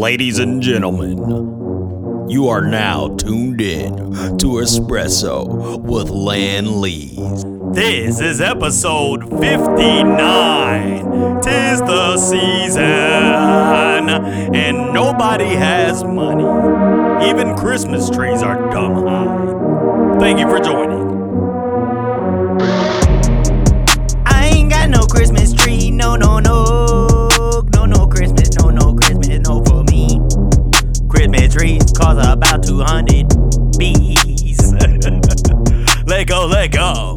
Ladies and gentlemen, you are now tuned in to Espresso with Lan Lees. This is episode 59. Tis the season, and nobody has money. Even Christmas trees are dumb high. Thank you for joining. 200 bees. Let go, let go.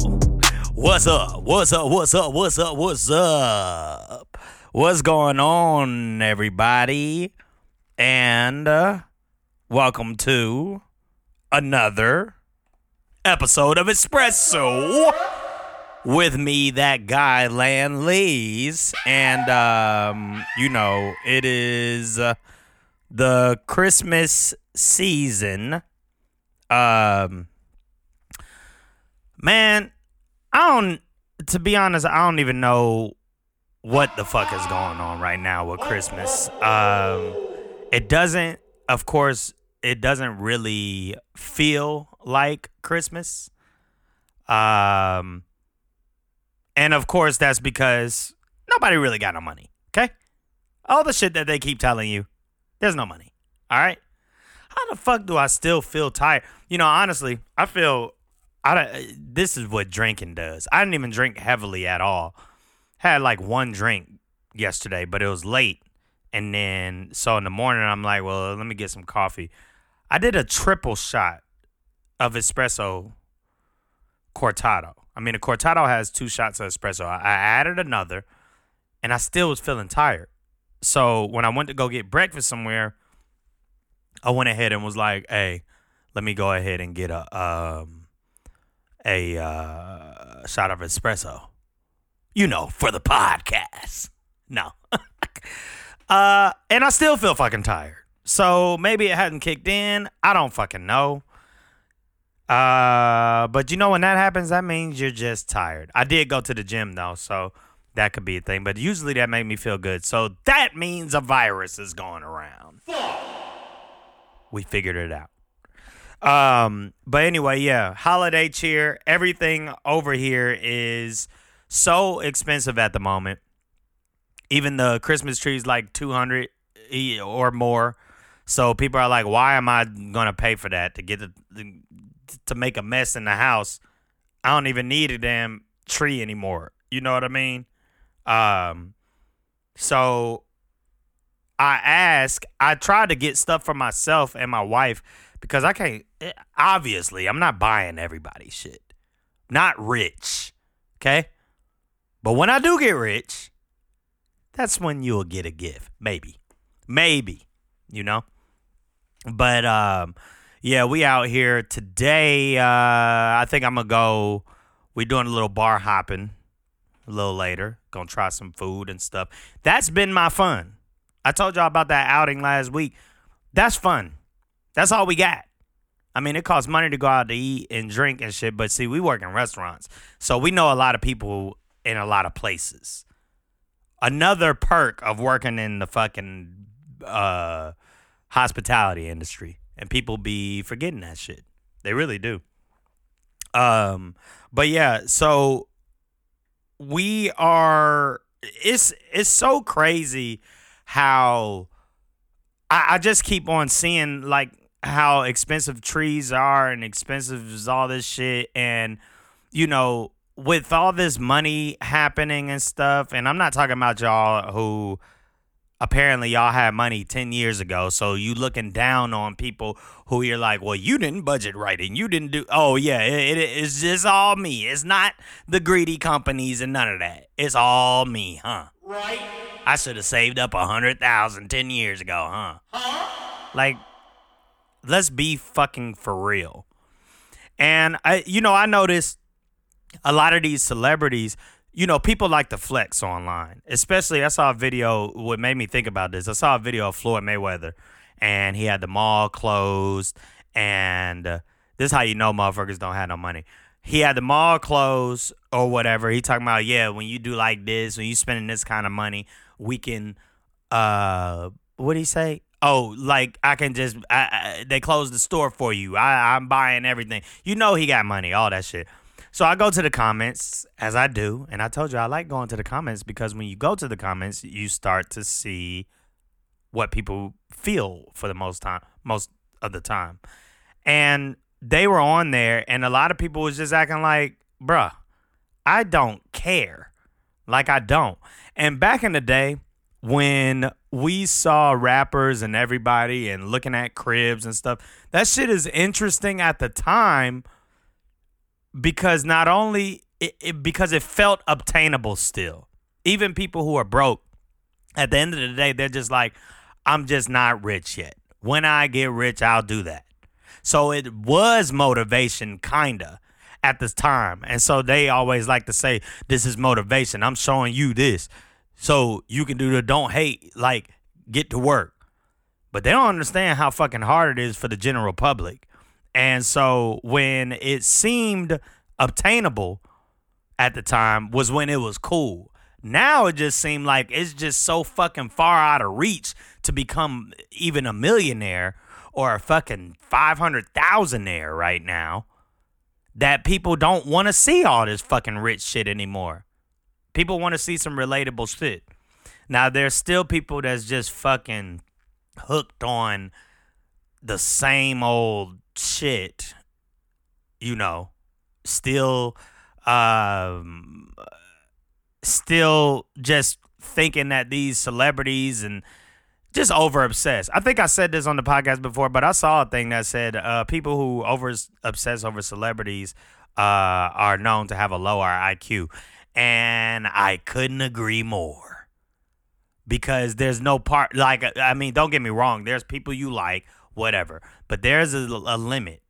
What's up? What's up? What's up? What's up? What's up? What's going on, everybody? And uh, welcome to another episode of Espresso with me, that guy, Lan Lees. And, um, you know, it is uh, the Christmas season. Um, man, I don't, to be honest, I don't even know what the fuck is going on right now with Christmas. Um, it doesn't, of course, it doesn't really feel like Christmas. Um, and of course, that's because nobody really got no money. Okay, all the shit that they keep telling you, there's no money. All right, how the fuck do I still feel tired? You know, honestly, I feel I don't, this is what drinking does. I didn't even drink heavily at all. Had like one drink yesterday, but it was late. And then so in the morning I'm like, well, let me get some coffee. I did a triple shot of espresso cortado. I mean, a cortado has two shots of espresso. I, I added another, and I still was feeling tired. So when I went to go get breakfast somewhere, I went ahead and was like, "Hey, let me go ahead and get a um a uh, shot of espresso." You know, for the podcast. No. uh, and I still feel fucking tired. So maybe it hadn't kicked in. I don't fucking know. Uh, but you know when that happens, that means you're just tired. I did go to the gym though, so that could be a thing. But usually that made me feel good. So that means a virus is going around. We figured it out. Um, but anyway, yeah, holiday cheer. Everything over here is so expensive at the moment. Even the Christmas trees like two hundred or more. So people are like, "Why am I gonna pay for that to get the, the to make a mess in the house. I don't even need a damn tree anymore. You know what I mean? Um, so I ask, I try to get stuff for myself and my wife because I can't, obviously, I'm not buying everybody's shit. Not rich. Okay? But when I do get rich, that's when you'll get a gift. Maybe. Maybe. You know? But, um, yeah, we out here today. Uh, I think I'm gonna go. We doing a little bar hopping a little later. Gonna try some food and stuff. That's been my fun. I told y'all about that outing last week. That's fun. That's all we got. I mean, it costs money to go out to eat and drink and shit, but see, we work in restaurants, so we know a lot of people in a lot of places. Another perk of working in the fucking uh, hospitality industry and people be forgetting that shit. They really do. Um, but yeah, so we are. It's it's so crazy how I, I just keep on seeing like how expensive trees are and expensive is all this shit. And you know with all this money happening and stuff and I'm not talking about y'all who apparently y'all had money 10 years ago so you looking down on people who you're like well you didn't budget right and you didn't do oh yeah it, it, it's just all me. It's not the greedy companies and none of that. It's all me huh? Right. I should have saved up a hundred thousand 10 years ago huh? Huh? Like let's be fucking for real. And i you know i noticed a lot of these celebrities you know, people like to flex online. Especially, I saw a video. What made me think about this? I saw a video of Floyd Mayweather, and he had the mall closed. And uh, this is how you know motherfuckers don't have no money. He had the mall closed or whatever. He talking about yeah, when you do like this, when you spending this kind of money, we can. Uh, what did he say? oh, like I can just I, I, they closed the store for you. I, I'm buying everything. You know he got money, all that shit. So I go to the comments as I do, and I told you I like going to the comments because when you go to the comments, you start to see what people feel for the most time, most of the time. And they were on there, and a lot of people was just acting like, bruh, I don't care. Like I don't. And back in the day, when we saw rappers and everybody and looking at cribs and stuff, that shit is interesting at the time because not only it, it, because it felt obtainable still. Even people who are broke, at the end of the day, they're just like, I'm just not rich yet. When I get rich, I'll do that. So it was motivation, kinda, at the time. And so they always like to say, This is motivation. I'm showing you this. So you can do the don't hate, like get to work. But they don't understand how fucking hard it is for the general public. And so when it seemed obtainable at the time was when it was cool. Now it just seemed like it's just so fucking far out of reach to become even a millionaire or a fucking 500,000aire right now that people don't want to see all this fucking rich shit anymore. People want to see some relatable shit. Now there's still people that's just fucking hooked on the same old shit, you know, still um still just thinking that these celebrities and just over obsessed. I think I said this on the podcast before, but I saw a thing that said uh, people who over obsess over celebrities uh, are known to have a lower IQ, and I couldn't agree more. Because there's no part like I mean, don't get me wrong. There's people you like, whatever, but there's a, a limit.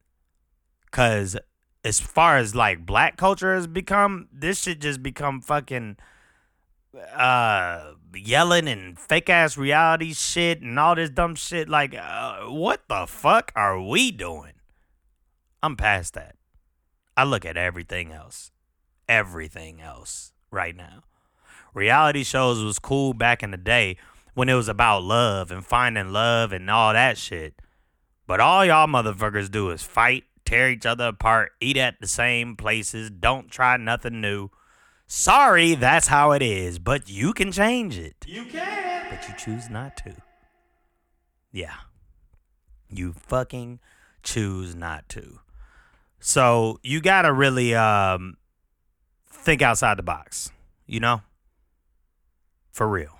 Cause as far as like black culture has become, this should just become fucking uh yelling and fake ass reality shit and all this dumb shit. Like, uh, what the fuck are we doing? I'm past that. I look at everything else, everything else right now. Reality shows was cool back in the day when it was about love and finding love and all that shit. But all y'all motherfuckers do is fight, tear each other apart, eat at the same places, don't try nothing new. Sorry, that's how it is, but you can change it. You can. But you choose not to. Yeah. You fucking choose not to. So you gotta really um think outside the box, you know? For real.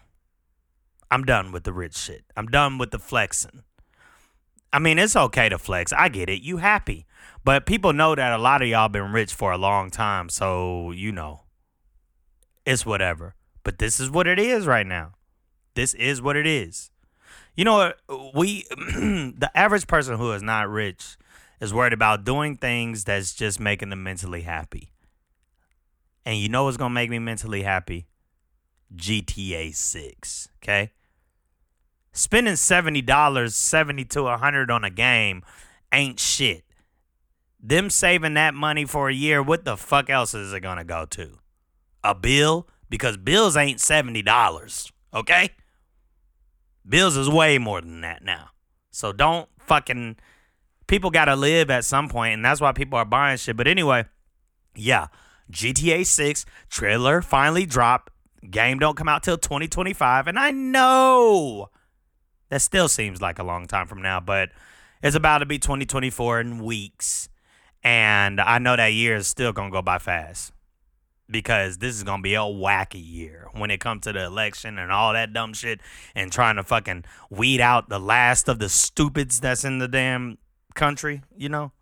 I'm done with the rich shit. I'm done with the flexing. I mean, it's okay to flex. I get it. You happy. But people know that a lot of y'all been rich for a long time, so you know. It's whatever. But this is what it is right now. This is what it is. You know? We the average person who is not rich is worried about doing things that's just making them mentally happy. And you know what's gonna make me mentally happy? GTA 6. Okay? Spending $70, 70 to a 100 on a game ain't shit. Them saving that money for a year, what the fuck else is it gonna go to? A bill? Because bills ain't $70, okay? Bills is way more than that now. So don't fucking people gotta live at some point, and that's why people are buying shit. But anyway, yeah. GTA 6 trailer finally dropped. Game don't come out till 2025, and I know that still seems like a long time from now, but it's about to be 2024 in weeks. And I know that year is still going to go by fast because this is going to be a wacky year when it comes to the election and all that dumb shit and trying to fucking weed out the last of the stupids that's in the damn country, you know?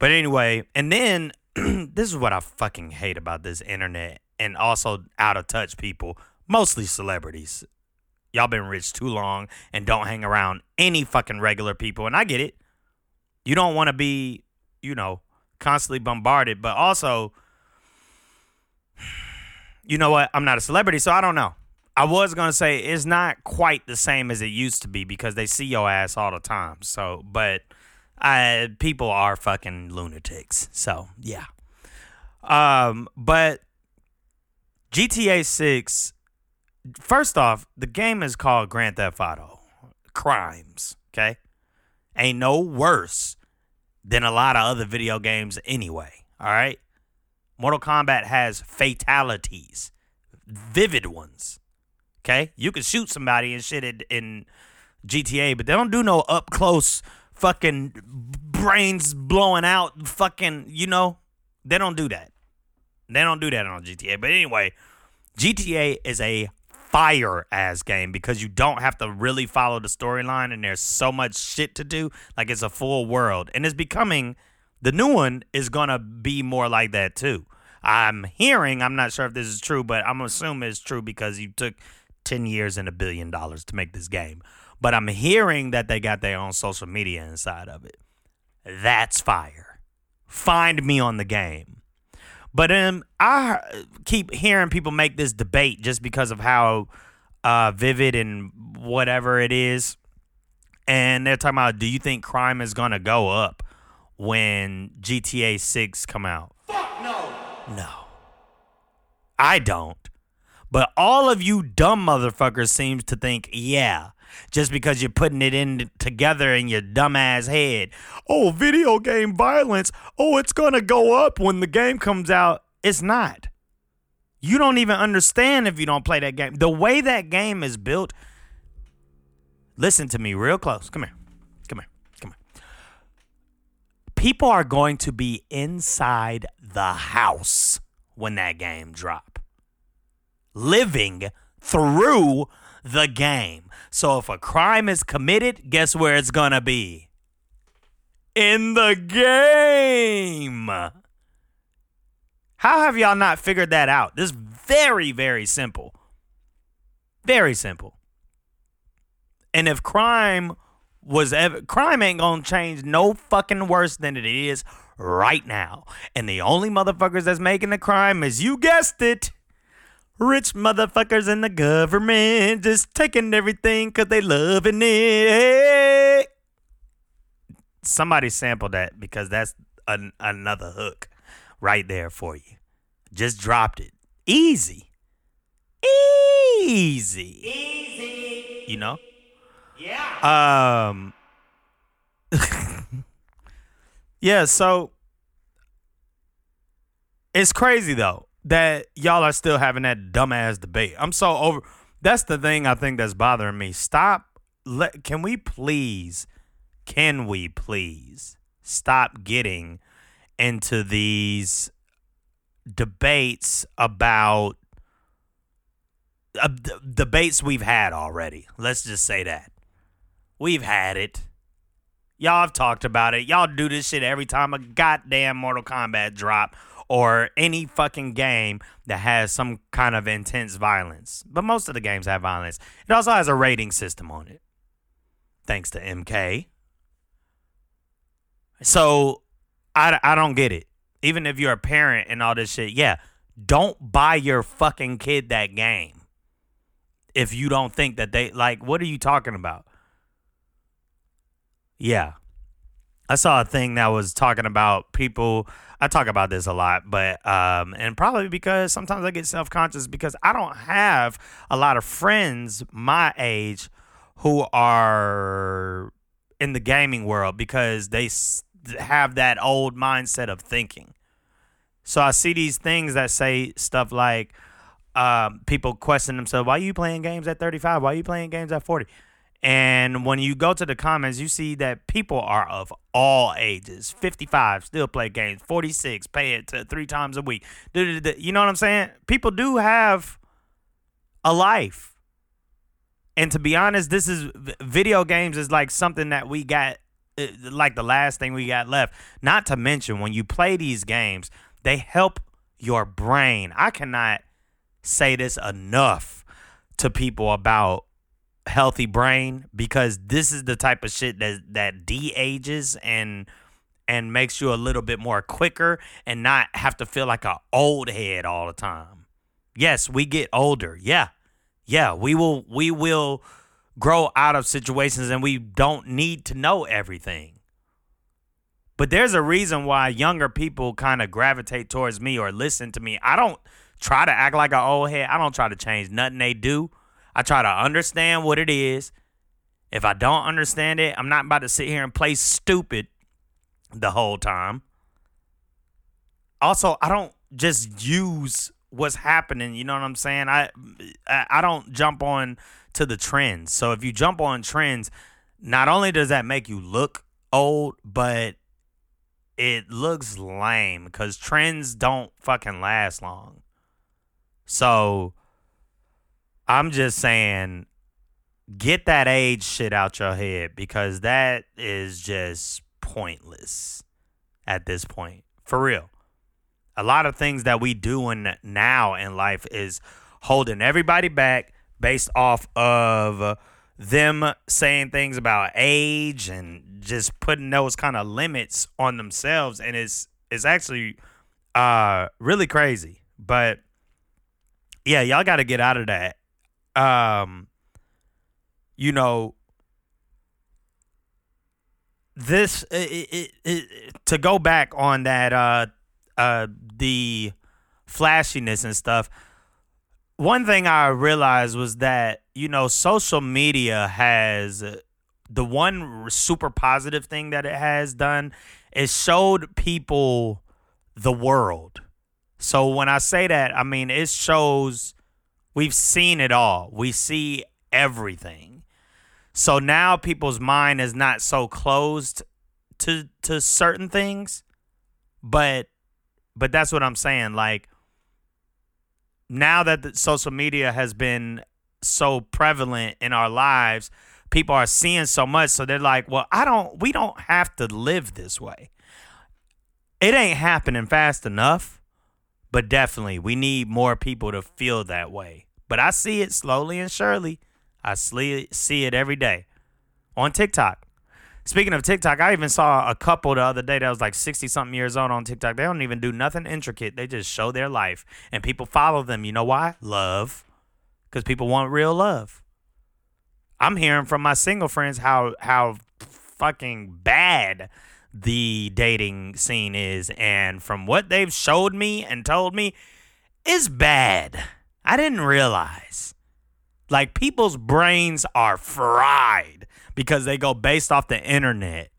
But anyway, and then this is what I fucking hate about this internet and also out of touch people, mostly celebrities y'all been rich too long and don't hang around any fucking regular people. And I get it. You don't want to be, you know, constantly bombarded, but also, you know what? I'm not a celebrity, so I don't know. I was gonna say it's not quite the same as it used to be because they see your ass all the time. So, but I people are fucking lunatics. So yeah. Um, but GTA Six First off, the game is called Grand Theft Auto. crimes. Okay, ain't no worse than a lot of other video games anyway. All right, Mortal Kombat has fatalities, vivid ones. Okay, you can shoot somebody and shit in, in GTA, but they don't do no up close fucking brains blowing out fucking, you know, they don't do that. They don't do that on GTA. But anyway, GTA is a fire ass game because you don't have to really follow the storyline and there's so much shit to do. Like it's a full world. And it's becoming the new one is gonna be more like that too. I'm hearing, I'm not sure if this is true, but I'm assuming it's true because you took 10 years and a billion dollars to make this game. But I'm hearing that they got their own social media inside of it. That's fire. Find me on the game. But um, I keep hearing people make this debate just because of how uh, vivid and whatever it is. And they're talking about, do you think crime is going to go up when GTA 6 come out? Fuck no. No. I don't. But all of you dumb motherfuckers seems to think, yeah, just because you're putting it in together in your dumbass head. Oh, video game violence. Oh, it's going to go up when the game comes out. It's not. You don't even understand if you don't play that game. The way that game is built, listen to me real close. Come here. Come here. Come here. People are going to be inside the house when that game drop. Living through the game. So if a crime is committed, guess where it's going to be? In the game. How have y'all not figured that out? This is very, very simple. Very simple. And if crime was ever, crime ain't gonna change no fucking worse than it is right now. And the only motherfuckers that's making the crime is you guessed it. Rich motherfuckers in the government just taking everything because they loving it. Somebody sample that because that's an, another hook right there for you. Just dropped it. Easy. Easy. Easy. You know? Yeah. Um. yeah, so it's crazy though that y'all are still having that dumbass debate. I'm so over. That's the thing I think that's bothering me. Stop. Let. Can we please? Can we please stop getting into these debates about uh, d- debates we've had already? Let's just say that. We've had it. Y'all have talked about it. Y'all do this shit every time a goddamn Mortal Kombat drop or any fucking game that has some kind of intense violence. But most of the games have violence. It also has a rating system on it. Thanks to MK. So I, I don't get it. Even if you're a parent and all this shit, yeah, don't buy your fucking kid that game. If you don't think that they like, what are you talking about? Yeah. I saw a thing that was talking about people. I talk about this a lot, but um, and probably because sometimes I get self conscious because I don't have a lot of friends my age who are in the gaming world because they have that old mindset of thinking. So I see these things that say stuff like um, people question themselves, why are you playing games at 35? Why are you playing games at 40? And when you go to the comments, you see that people are of all ages. 55 still play games. 46 pay it to three times a week. You know what I'm saying? People do have a life. And to be honest, this is video games is like something that we got uh, like the last thing we got left. Not to mention when you play these games, they help your brain. I cannot say this enough to people about healthy brain because this is the type of shit that that de-ages and and makes you a little bit more quicker and not have to feel like a old head all the time. Yes, we get older. Yeah. Yeah, we will we will grow out of situations and we don't need to know everything. But there's a reason why younger people kind of gravitate towards me or listen to me. I don't try to act like an old head. I don't try to change nothing they do. I try to understand what it is If I don't understand it, I'm not about to sit here and play stupid the whole time. Also, I don't just use what's happening, you know what I'm saying? I I don't jump on to the trends. So if you jump on trends, not only does that make you look old, but it looks lame because trends don't fucking last long. So I'm just saying, get that age shit out your head because that is just pointless at this point. For real. A lot of things that we doing now in life is holding everybody back based off of them saying things about age and just putting those kind of limits on themselves and it's it's actually uh really crazy but yeah y'all got to get out of that um you know this it, it, it, to go back on that uh uh the flashiness and stuff one thing i realized was that you know social media has the one super positive thing that it has done is showed people the world. So when i say that i mean it shows we've seen it all we see everything so now people's mind is not so closed to to certain things, but but that's what I'm saying. Like now that the social media has been so prevalent in our lives, people are seeing so much, so they're like, "Well, I don't. We don't have to live this way. It ain't happening fast enough." But definitely, we need more people to feel that way. But I see it slowly and surely. I see it every day on TikTok. Speaking of TikTok, I even saw a couple the other day that was like 60 something years old on TikTok. They don't even do nothing intricate. They just show their life and people follow them. You know why? Love. Because people want real love. I'm hearing from my single friends how how fucking bad the dating scene is and from what they've showed me and told me is bad. I didn't realize. Like people's brains are fried because they go based off the internet.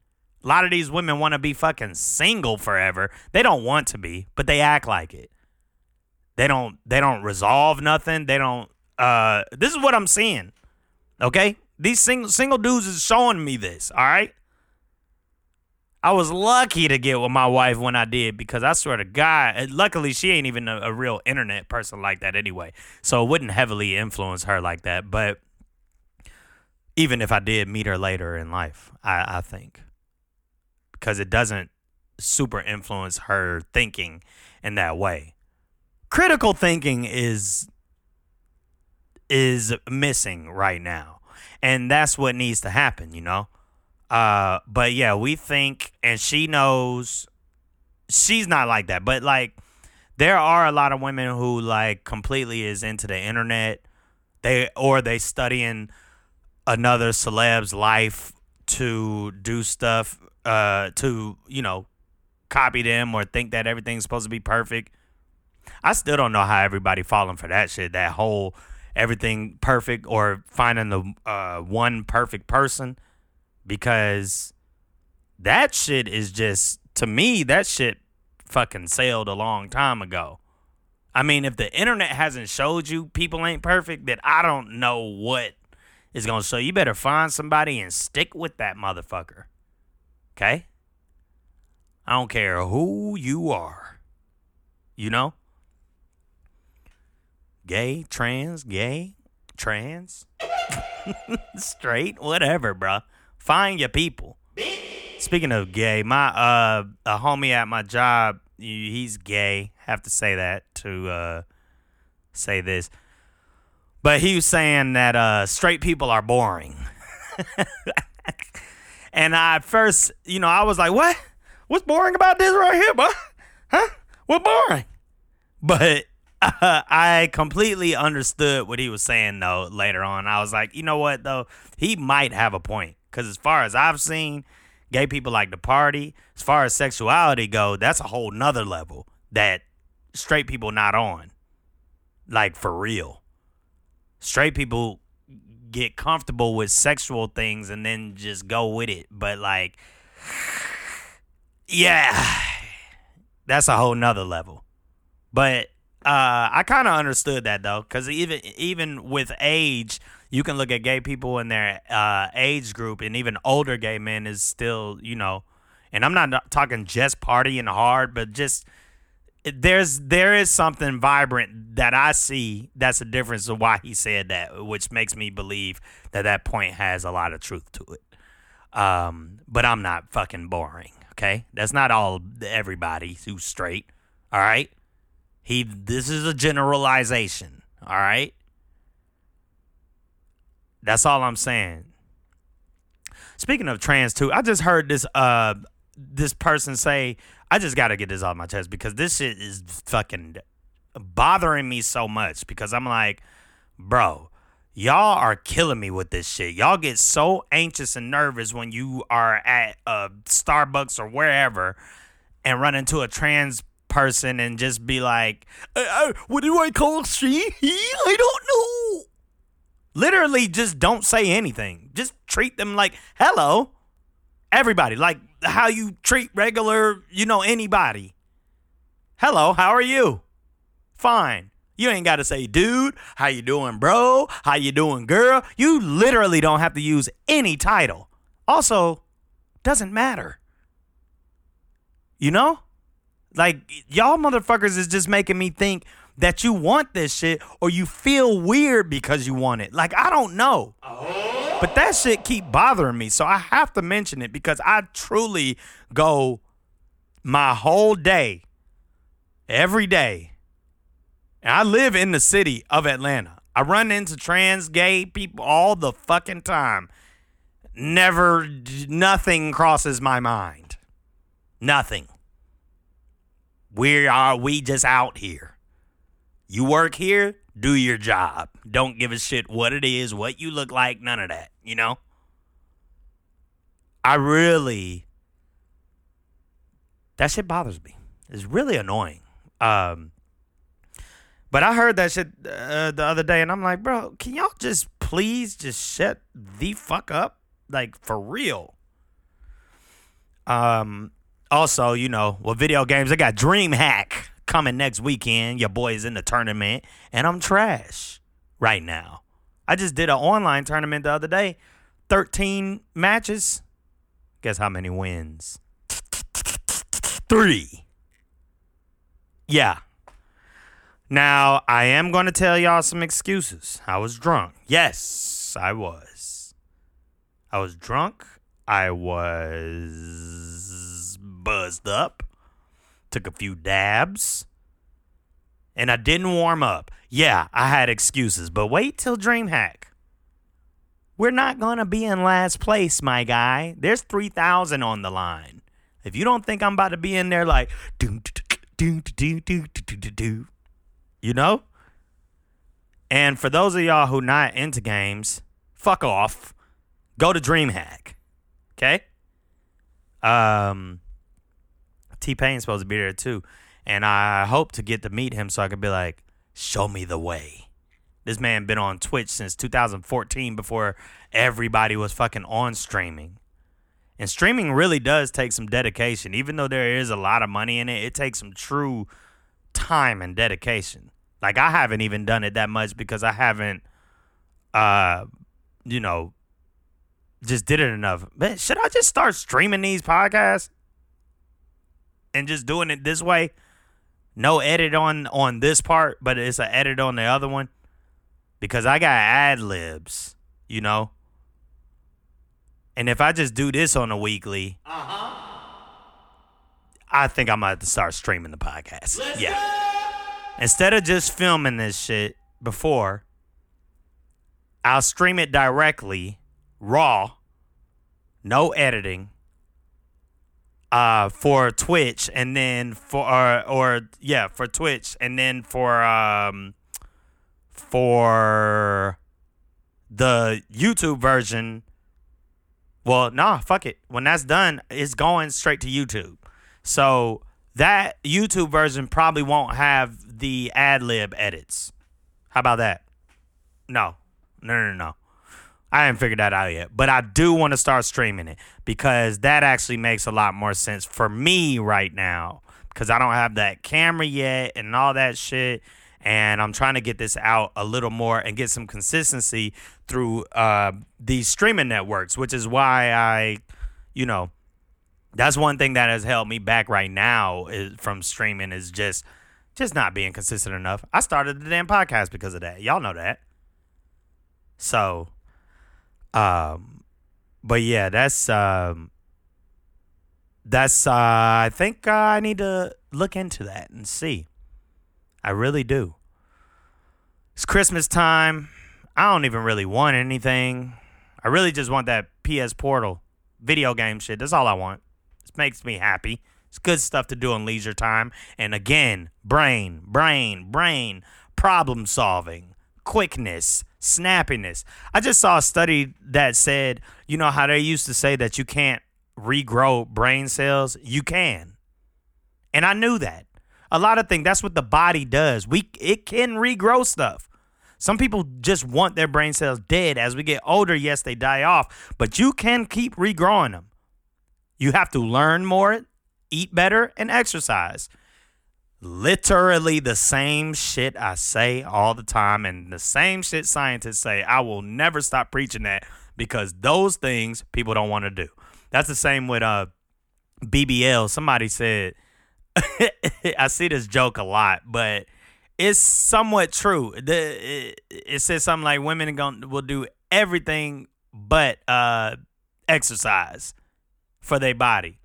A lot of these women want to be fucking single forever. They don't want to be, but they act like it. They don't they don't resolve nothing. They don't uh this is what I'm seeing. Okay? These single single dudes is showing me this, all right? I was lucky to get with my wife when I did because I swear to God, uh, luckily she ain't even a, a, real internet person like that anyway. So it wouldn't heavily influence her like that. But even if I did meet her later in life, I, I think because it doesn't super influence her thinking in that way. Critical thinking is is missing right now. And that's what needs to happen, you know? Uh, but yeah, we think, and she knows she's not like that. But like, there are a lot of women who like completely is into the internet. They or they studying another celeb's life to do stuff, uh, to you know, copy them or think that everything's supposed to be perfect. I still don't know how everybody falling for that shit. That whole everything perfect or finding the uh, one perfect person because that shit is just to me that shit fucking sailed a long time ago. I mean, if the internet hasn't showed you people ain't perfect, then I don't know what is going to show. You better find somebody and stick with that motherfucker. Okay? I don't care who you are. You know? Gay, trans, gay, trans, straight, whatever, bruh. Find your people. Speaking of gay, my uh a homie at my job, he's gay. Have to say that to uh say this. But he was saying that uh straight people are boring. and I first, you know, I was like, "What? What's boring about this right here, bro? Huh? What boring?" But uh, I completely understood what he was saying though later on. I was like, "You know what though? He might have a point." Because as far as I've seen, gay people like to party. As far as sexuality go, that's a whole nother level that straight people not on. Like for real. Straight people get comfortable with sexual things and then just go with it. But like, yeah, that's a whole nother level. But uh, I kind of understood that though, because even even with age, you can look at gay people in their uh, age group, and even older gay men is still, you know, and I'm not talking just partying hard, but just there's there is something vibrant that I see that's the difference of why he said that, which makes me believe that that point has a lot of truth to it. Um, but I'm not fucking boring. Okay, that's not all everybody who's straight. All right, he this is a generalization. All right, that's all I'm saying. Speaking of trans too, I just heard this uh this person say, I just gotta get this off my chest because this shit is fucking bothering me so much because I'm like, bro, y'all are killing me with this shit. Y'all get so anxious and nervous when you are at a Starbucks or wherever and run into a trans person and just be like, uh, uh, what do I call she? I don't know. Literally, just don't say anything. Just treat them like, hello. Everybody, like how you treat regular, you know, anybody. Hello, how are you? Fine. You ain't got to say, dude, how you doing, bro? How you doing, girl? You literally don't have to use any title. Also, doesn't matter. You know? Like y'all motherfuckers is just making me think that you want this shit or you feel weird because you want it. Like I don't know. But that shit keep bothering me. So I have to mention it because I truly go my whole day every day. And I live in the city of Atlanta. I run into trans gay people all the fucking time. Never nothing crosses my mind. Nothing. We are we just out here. You work here, do your job. Don't give a shit what it is, what you look like, none of that, you know? I really that shit bothers me. It's really annoying. Um but I heard that shit uh, the other day and I'm like, "Bro, can y'all just please just shut the fuck up? Like for real." Um also, you know, with video games, I got DreamHack coming next weekend. Your boy's in the tournament, and I'm trash right now. I just did an online tournament the other day. 13 matches. Guess how many wins? Three. Yeah. Now, I am going to tell y'all some excuses. I was drunk. Yes, I was. I was drunk. I was buzzed up. Took a few dabs and I didn't warm up. Yeah, I had excuses, but wait till DreamHack. We're not going to be in last place, my guy. There's 3,000 on the line. If you don't think I'm about to be in there like, you know? And for those of y'all who not into games, fuck off. Go to DreamHack. Okay? Um, T Pain's supposed to be there too and I hope to get to meet him so I could be like, show me the way. This man been on Twitch since 2014 before everybody was fucking on streaming. And streaming really does take some dedication. Even though there is a lot of money in it, it takes some true time and dedication. Like I haven't even done it that much because I haven't uh you know just did it enough. Man, should I just start streaming these podcasts? And just doing it this way? no edit on on this part, but it's an edit on the other one because I got ad libs, you know. And if I just do this on a weekly, uh-huh. I think I'm gonna have to start streaming the podcast. Let's yeah. Go! Instead of just filming this shit before, I'll stream it directly, raw, no editing, uh for Twitch and then for or, or yeah for Twitch and then for um for the YouTube version. Well nah fuck it. When that's done it's going straight to YouTube. So that YouTube version probably won't have the ad lib edits. How about that? No. No no no I haven't figured that out yet, but I do want to start streaming it because that actually makes a lot more sense for me right now because I don't have that camera yet and all that shit. And I'm trying to get this out a little more and get some consistency through uh, these streaming networks, which is why I, you know, that's one thing that has held me back right now is, from streaming is just just not being consistent enough. I started the damn podcast because of that. Y'all know that. So um, but yeah, that's um, that's uh, I think uh, I need to look into that and see. I really do. It's Christmas time. I don't even really want anything. I really just want that PS Portal video game shit. That's all I want. It makes me happy. It's good stuff to do in leisure time. And again, brain, brain, brain, problem solving, quickness, snappiness. I just saw a study that said, you know how they used to say that you can't regrow brain cells? You can. And I knew that. A lot of things that's what the body does. We it can regrow stuff. Some people just want their brain cells dead as we get older. Yes, they die off, but you can keep regrowing them. You have to learn more, eat better, and exercise literally the same shit I say all the time and the same shit scientists say. I will never stop preaching that because those things people don't want to do. That's the same with uh BBL. Somebody said I see this joke a lot, but it's somewhat true. The it, it says something like women gonna, will do everything but uh exercise for their body.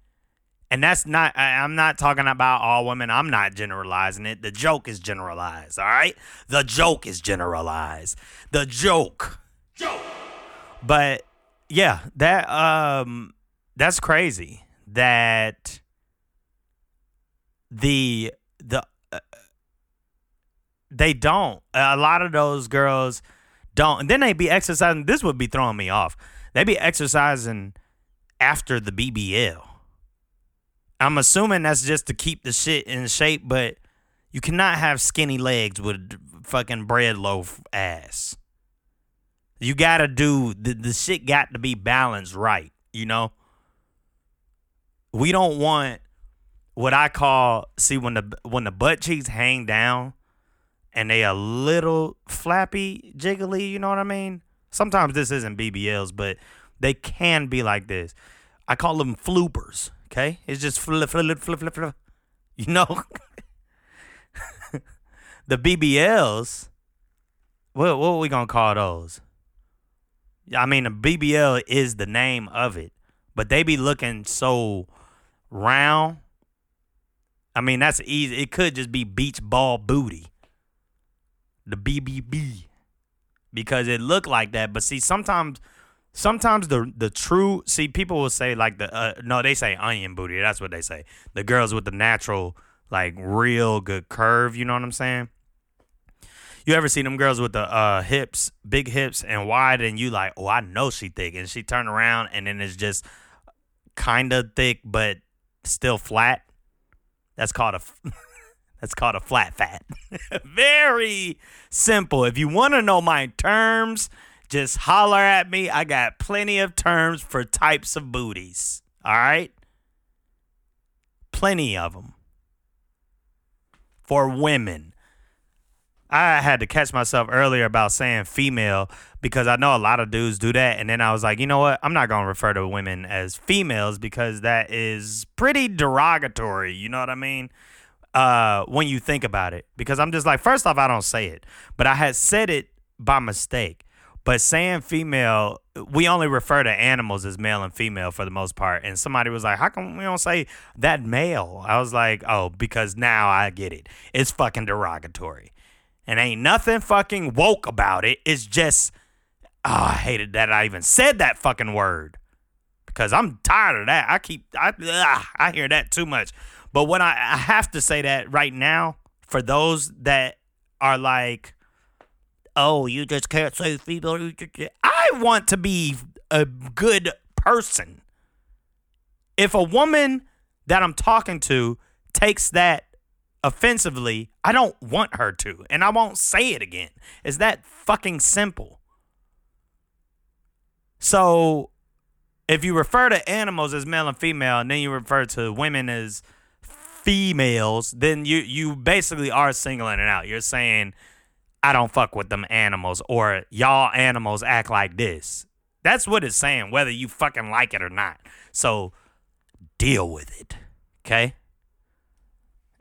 And that's not, I, I'm not talking about all women. I'm not generalizing it. The joke is generalized, all right? The joke is generalized. The joke. Joke. But yeah, that, um, that's crazy that the, the, uh, they don't. A lot of those girls don't. And then they be exercising. This would be throwing me off. They be exercising after the BBL. I'm assuming that's just to keep the shit in shape, but you cannot have skinny legs with fucking bread loaf ass. You gotta do the the shit got to be balanced right, you know? We don't want what I call see when the when the butt cheeks hang down and they a little flappy, jiggly, you know what I mean? Sometimes this isn't BBLs, but they can be like this. I call them floopers. Okay, it's just flip, flip, flip, flip, flip. You know, the BBLs. What what are we gonna call those? I mean, the BBL is the name of it, but they be looking so round. I mean, that's easy. It could just be beach ball booty. The BBB, because it looked like that. But see, sometimes sometimes the the true see people will say like the uh, no they say onion booty. That's what they say. The girls with the natural like real good curve you know what i'm saying? You ever see them girls with the uh, hips big hips and wide and you like oh i know she thick and she turn around and then it's just kind of thick but still flat? That's called a that's called a flat fat. Very simple. If you want to know my terms just holler at me. I got plenty of terms for types of booties. All right? Plenty of them. For women. I had to catch myself earlier about saying female because I know a lot of dudes do that. And then I was like, you know what? I'm not going to refer to women as females because that is pretty derogatory. You know what I mean? Uh, when you think about it. Because I'm just like, first off, I don't say it, but I had said it by mistake. But saying female, we only refer to animals as male and female for the most part. And somebody was like, How come we don't say that male? I was like, Oh, because now I get it. It's fucking derogatory. And ain't nothing fucking woke about it. It's just, oh, I hated that I even said that fucking word. Because I'm tired of that. I keep, I, ugh, I hear that too much. But when I, I have to say that right now, for those that are like, oh, you just can't say female. I want to be a good person. If a woman that I'm talking to takes that offensively, I don't want her to, and I won't say it again. Is that fucking simple? So if you refer to animals as male and female, and then you refer to women as females, then you you basically are singling it out. You're saying I don't fuck with them animals, or y'all animals act like this. That's what it's saying, whether you fucking like it or not. So deal with it, okay?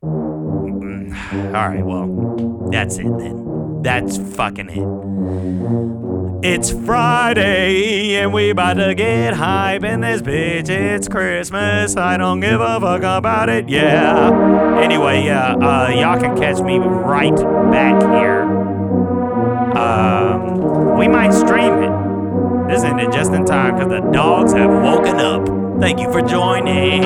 Mm, All right, well, that's it then. That's fucking it. It's Friday and we about to get hype in this bitch. It's Christmas. I don't give a fuck about it. Yeah. Anyway, yeah, uh, y'all can catch me right back here. Um, we might stream it. This ended just in time because the dogs have woken up. Thank you for joining.